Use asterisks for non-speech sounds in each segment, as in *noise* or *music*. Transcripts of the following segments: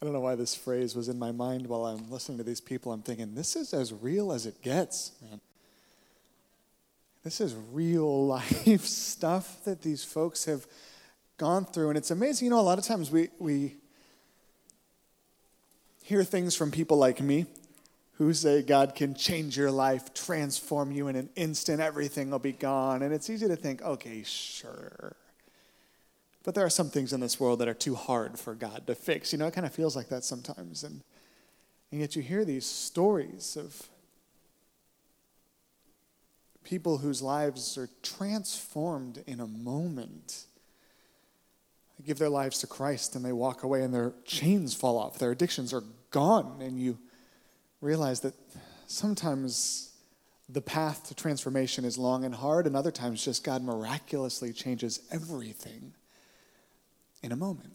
I don't know why this phrase was in my mind while I'm listening to these people. I'm thinking, this is as real as it gets, man. This is real *laughs* life stuff that these folks have gone through. And it's amazing. You know, a lot of times we, we hear things from people like me who say God can change your life, transform you in an instant, everything will be gone. And it's easy to think, okay, sure. But there are some things in this world that are too hard for God to fix. You know, it kind of feels like that sometimes. And, and yet you hear these stories of people whose lives are transformed in a moment. They give their lives to Christ and they walk away and their chains fall off. Their addictions are gone. And you realize that sometimes the path to transformation is long and hard, and other times just God miraculously changes everything in a moment.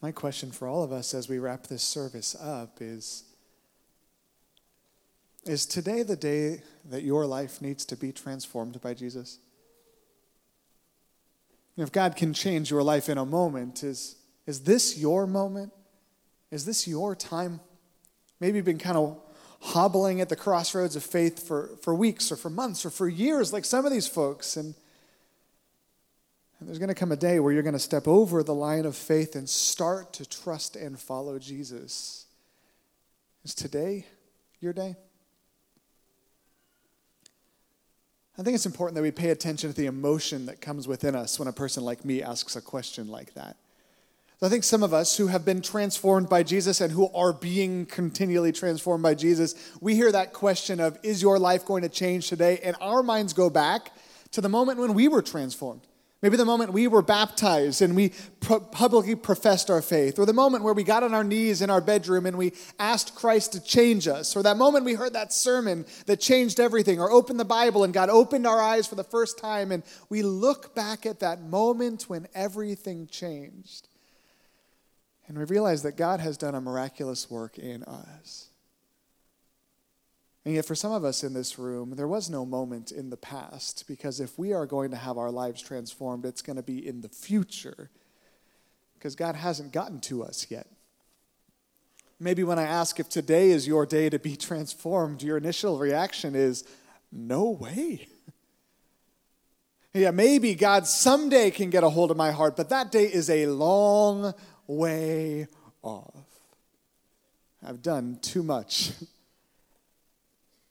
My question for all of us as we wrap this service up is Is today the day that your life needs to be transformed by Jesus? If God can change your life in a moment, is, is this your moment? Is this your time? Maybe you've been kind of hobbling at the crossroads of faith for, for weeks or for months or for years, like some of these folks. And, and there's going to come a day where you're going to step over the line of faith and start to trust and follow Jesus. Is today your day? I think it's important that we pay attention to the emotion that comes within us when a person like me asks a question like that. I think some of us who have been transformed by Jesus and who are being continually transformed by Jesus, we hear that question of, Is your life going to change today? And our minds go back to the moment when we were transformed. Maybe the moment we were baptized and we publicly professed our faith, or the moment where we got on our knees in our bedroom and we asked Christ to change us, or that moment we heard that sermon that changed everything, or opened the Bible and God opened our eyes for the first time, and we look back at that moment when everything changed. And we realize that God has done a miraculous work in us. And yet, for some of us in this room, there was no moment in the past because if we are going to have our lives transformed, it's going to be in the future because God hasn't gotten to us yet. Maybe when I ask if today is your day to be transformed, your initial reaction is, no way. *laughs* yeah, maybe God someday can get a hold of my heart, but that day is a long way off. I've done too much.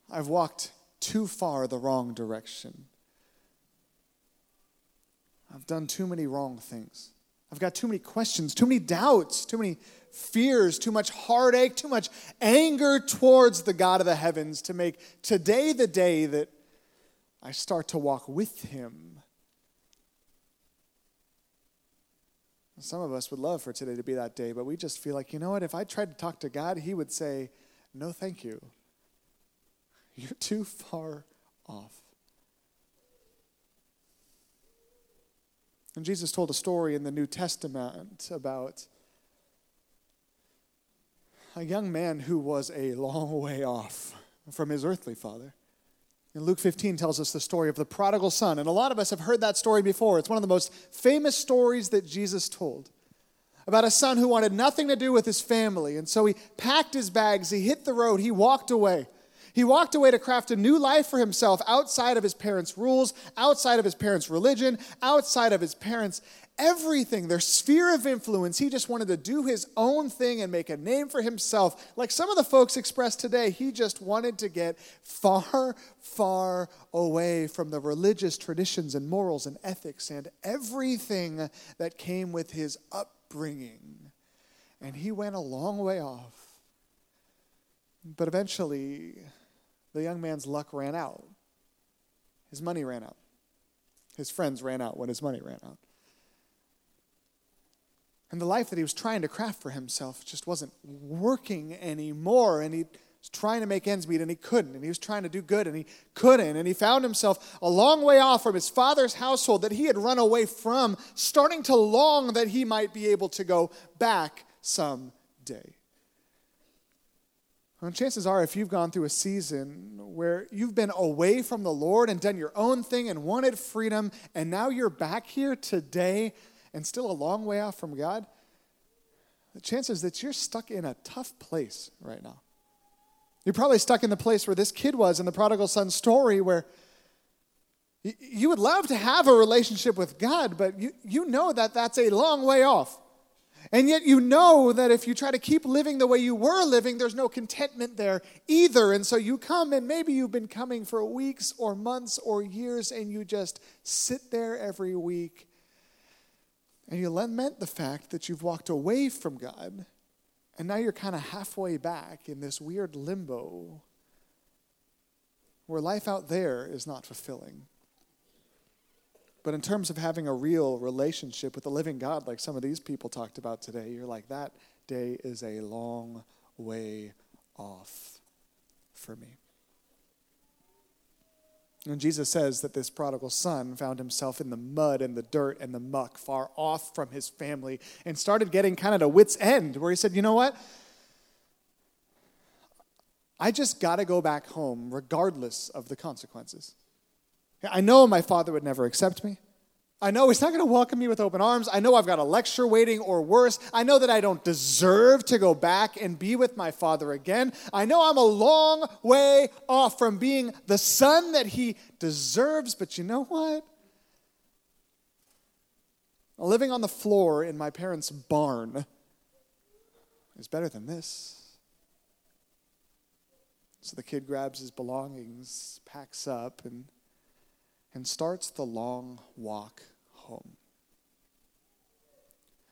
I've walked too far the wrong direction. I've done too many wrong things. I've got too many questions, too many doubts, too many fears, too much heartache, too much anger towards the God of the heavens to make today the day that I start to walk with Him. Some of us would love for today to be that day, but we just feel like, you know what, if I tried to talk to God, He would say, no, thank you. You're too far off. And Jesus told a story in the New Testament about a young man who was a long way off from his earthly father. And Luke 15 tells us the story of the prodigal son. And a lot of us have heard that story before. It's one of the most famous stories that Jesus told about a son who wanted nothing to do with his family. And so he packed his bags, he hit the road, he walked away. He walked away to craft a new life for himself outside of his parents' rules, outside of his parents' religion, outside of his parents' everything, their sphere of influence. He just wanted to do his own thing and make a name for himself. Like some of the folks expressed today, he just wanted to get far, far away from the religious traditions and morals and ethics and everything that came with his upbringing. And he went a long way off. But eventually, the young man's luck ran out. His money ran out. His friends ran out when his money ran out. And the life that he was trying to craft for himself just wasn't working anymore. And he was trying to make ends meet and he couldn't. And he was trying to do good and he couldn't. And he found himself a long way off from his father's household that he had run away from, starting to long that he might be able to go back someday. Chances are, if you've gone through a season where you've been away from the Lord and done your own thing and wanted freedom, and now you're back here today and still a long way off from God, the chances that you're stuck in a tough place right now. You're probably stuck in the place where this kid was in the prodigal son story, where you would love to have a relationship with God, but you, you know that that's a long way off. And yet you know that if you try to keep living the way you were living, there's no contentment there either. And so you come, and maybe you've been coming for weeks or months or years, and you just sit there every week. And you lament the fact that you've walked away from God, and now you're kind of halfway back in this weird limbo where life out there is not fulfilling. But in terms of having a real relationship with the living God, like some of these people talked about today, you're like, that day is a long way off for me. And Jesus says that this prodigal son found himself in the mud and the dirt and the muck, far off from his family, and started getting kind of to wits' end, where he said, You know what? I just got to go back home regardless of the consequences. I know my father would never accept me. I know he's not going to welcome me with open arms. I know I've got a lecture waiting or worse. I know that I don't deserve to go back and be with my father again. I know I'm a long way off from being the son that he deserves, but you know what? Living on the floor in my parents' barn is better than this. So the kid grabs his belongings, packs up, and and starts the long walk home.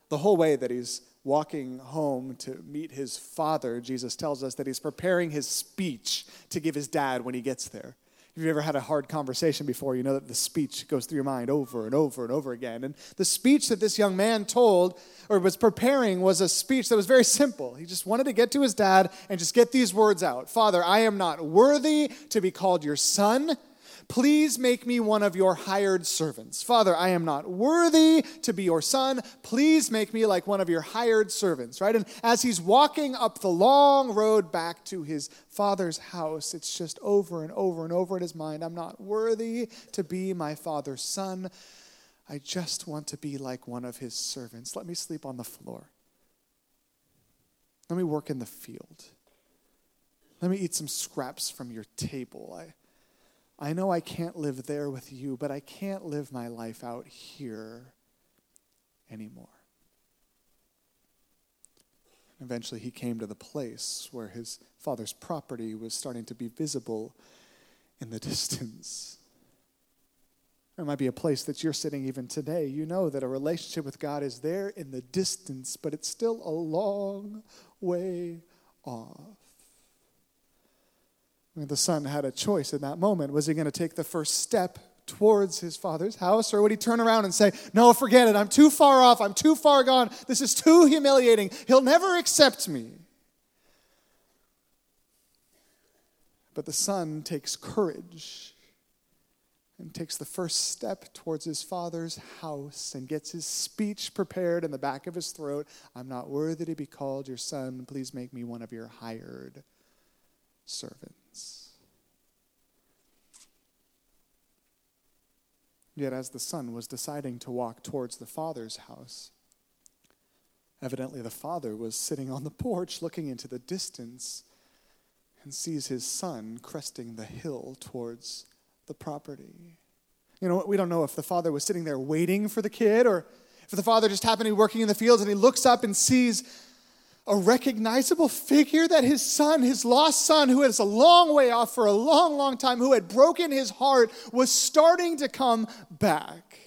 The whole way that he's walking home to meet his father, Jesus tells us that he's preparing his speech to give his dad when he gets there. If you've ever had a hard conversation before, you know that the speech goes through your mind over and over and over again. And the speech that this young man told or was preparing was a speech that was very simple. He just wanted to get to his dad and just get these words out Father, I am not worthy to be called your son Please make me one of your hired servants. Father, I am not worthy to be your son. Please make me like one of your hired servants, right? And as he's walking up the long road back to his father's house, it's just over and over and over in his mind I'm not worthy to be my father's son. I just want to be like one of his servants. Let me sleep on the floor. Let me work in the field. Let me eat some scraps from your table. I, I know I can't live there with you, but I can't live my life out here anymore. Eventually, he came to the place where his father's property was starting to be visible in the *laughs* distance. There might be a place that you're sitting even today. You know that a relationship with God is there in the distance, but it's still a long way off. The son had a choice in that moment. Was he going to take the first step towards his father's house, or would he turn around and say, No, forget it. I'm too far off. I'm too far gone. This is too humiliating. He'll never accept me. But the son takes courage and takes the first step towards his father's house and gets his speech prepared in the back of his throat I'm not worthy to be called your son. Please make me one of your hired servants. Yet, as the son was deciding to walk towards the father's house, evidently the father was sitting on the *laughs* porch looking into the distance and sees his son cresting the hill towards the property. You know, we don't know if the father was sitting there waiting for the kid or if the father just happened to be working in the fields and he looks up and sees a recognizable figure that his son, his lost son, who is a long way off for a long, long time, who had broken his heart, was starting to come back.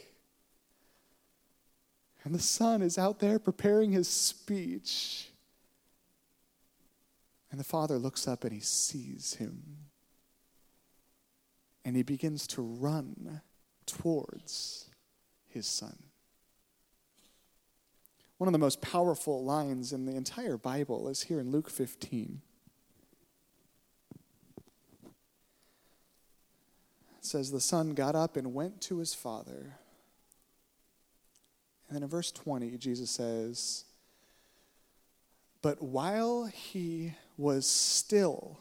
And the son is out there preparing his speech. And the father looks up and he sees him. And he begins to run towards his son. One of the most powerful lines in the entire Bible is here in Luke 15. It says, The son got up and went to his father. And then in verse 20, Jesus says, But while he was still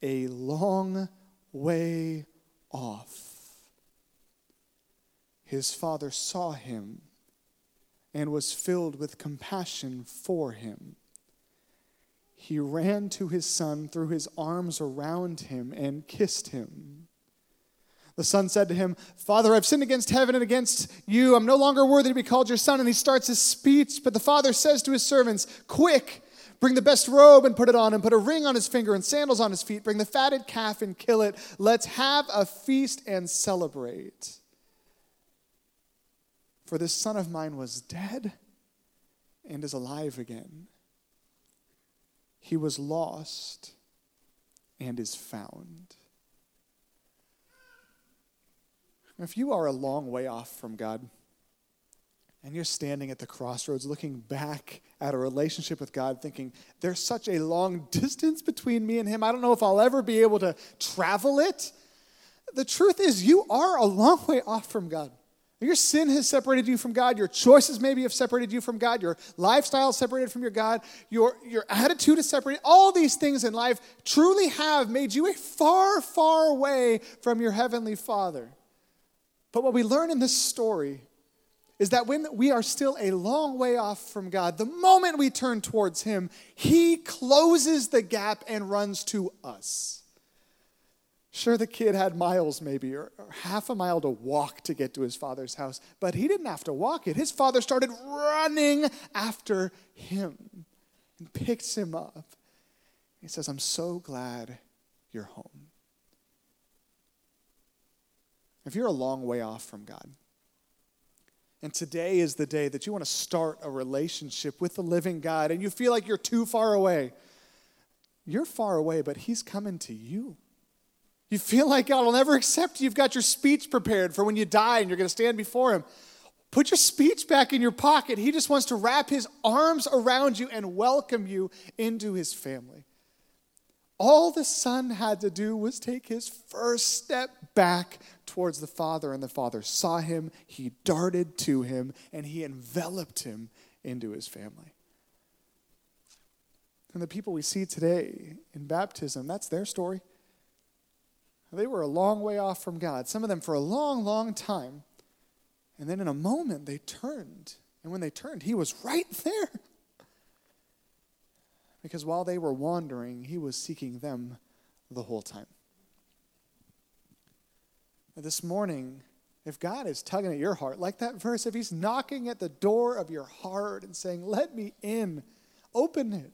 a long way off, his father saw him and was filled with compassion for him. He ran to his son, threw his arms around him, and kissed him. The son said to him, Father, I've sinned against heaven and against you. I'm no longer worthy to be called your son. And he starts his speech. But the father says to his servants, Quick, bring the best robe and put it on and Put a ring on his finger and sandals on his feet. Bring the fatted calf and kill it. Let's have a feast and celebrate. For this son of mine was dead and is alive again. He was lost and is found. If you are a long way off from God, and you're standing at the crossroads looking back at a relationship with God, thinking, there's such a long distance between me and Him, I don't know if I'll ever be able to travel it. The truth is, you are a long way off from God. Your sin has separated you from God. Your choices maybe have separated you from God. Your lifestyle separated from your God. Your, your attitude is separated. All these things in life truly have made you a far, far away from your heavenly Father. But what we learn in this story is that when we are still a long way off from God, the moment we turn towards Him, He closes the gap and runs to us. Sure, the kid had miles maybe, or, or, half a mile to walk to get to his father's house, but he didn't have to walk it. His father started running after him and picks him up. He says, I'm so glad you're home. If you're a long way off from God, and today is the day that you want to start a relationship with the living God, and you feel like you're too far away, you're far away, but He's coming to you. You feel like God will never accept you. You've got your speech prepared for when you die and you're going to stand before Him. Put your speech back in your pocket. He just wants to wrap His arms around you and welcome you into His family. All the son had to do was take his first step back towards the Father, and the Father saw him, he darted to him, and he enveloped him into his family. And the people we see today in baptism, that's their story. They were a long way off from God, some of them for a long, long time. And then in a moment, they turned. And when they turned, he was right there. *laughs* Because while they were wandering, he was seeking them the whole time. This morning, if God is tugging at your heart, like that verse, if he's knocking at the door of your heart and saying, Let me in, open it.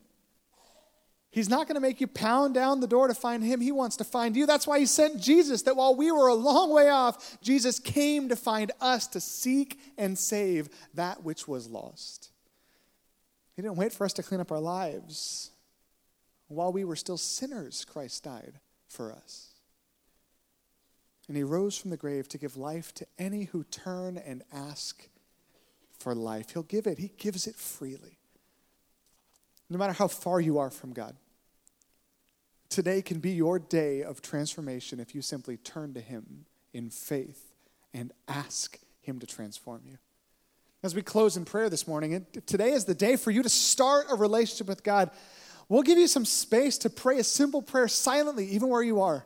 He's not going to make you pound down the door to find him. He wants to find you. That's why he sent Jesus, that while we were a long way off, Jesus came to find us to seek and save that which was lost. He didn't wait for us to clean up our lives. While we were still sinners, Christ died for us. And he rose from the grave to give life to any who turn and ask for life. He'll give it, he gives it freely. No matter how far you are from God, today can be your day of transformation if you simply turn to him in faith and ask him to transform you. As we close in prayer this morning, today is the day for you to start a relationship with God. We'll give you some space to pray a simple prayer silently, even where you are.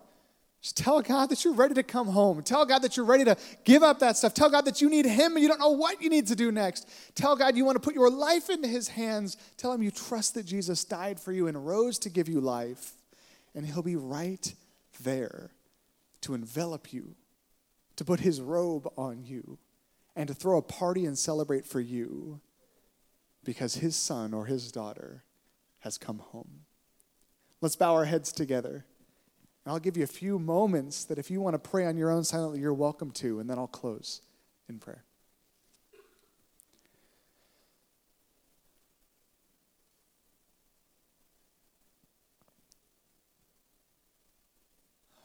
Just tell God that you're ready to come home. Tell God that you're ready to give up that stuff. Tell God that you need Him and you don't know what you need to do next. Tell God you want to put your life into His hands. Tell Him you trust that Jesus died for you and rose to give you life. And He'll be right there to envelop you, to put His robe on you and to throw a party and celebrate for you because his son or his daughter has come home. Let's bow our heads together. I'll give you a few moments that if you want to pray on your own silently, you're welcome to, and then I'll close in prayer.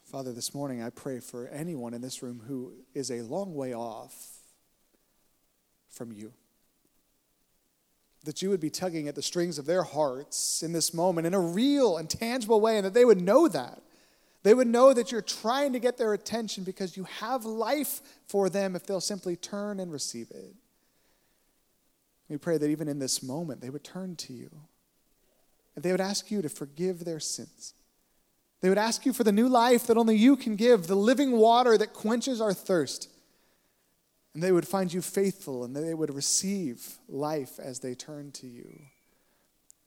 Father, this morning I pray for anyone in this room who is a long way off from you. That you would be tugging at the strings of their hearts in this moment in a real and tangible way, and that they would know that. They would know that you're trying to get their attention because you have life for them if they'll simply turn and receive it. We pray that even in this moment, they would turn to you. And they would ask you to forgive their sins. They would ask you for the new life that only you can give, the living water that quenches our thirst. and they would find you faithful and they would receive life as they turn to you.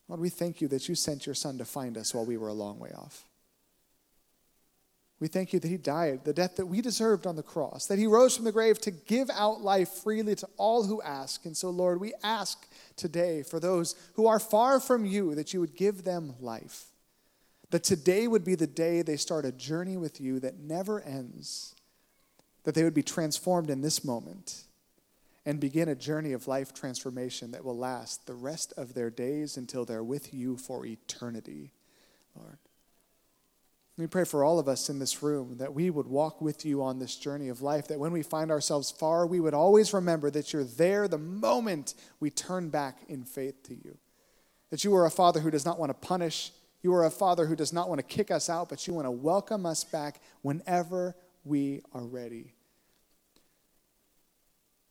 Lord, we thank you that you sent your son to find us while we were a long way off. We thank you that he died the death that we deserved on the cross, that he rose from the grave to give out life freely to all who ask. And so, Lord, we ask today for those who are far from you that you would give them life. That today would be the day they start a journey with you that never ends. That they would be transformed in this moment and begin a journey of life transformation that will last the rest of their days until they're with you for eternity, Lord. We pray for all of us in this room that we would walk with you on this journey of life, that when we find ourselves far, we would always remember that you're there the moment we turn back in faith to you. That you are a father who does not want to punish, you are a father who does not want to kick us out, but you want to welcome us back whenever we are ready.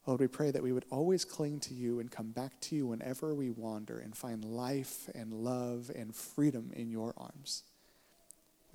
Lord, we pray that we would always cling to you and come back to you whenever we wander and find life and love and freedom in your arms.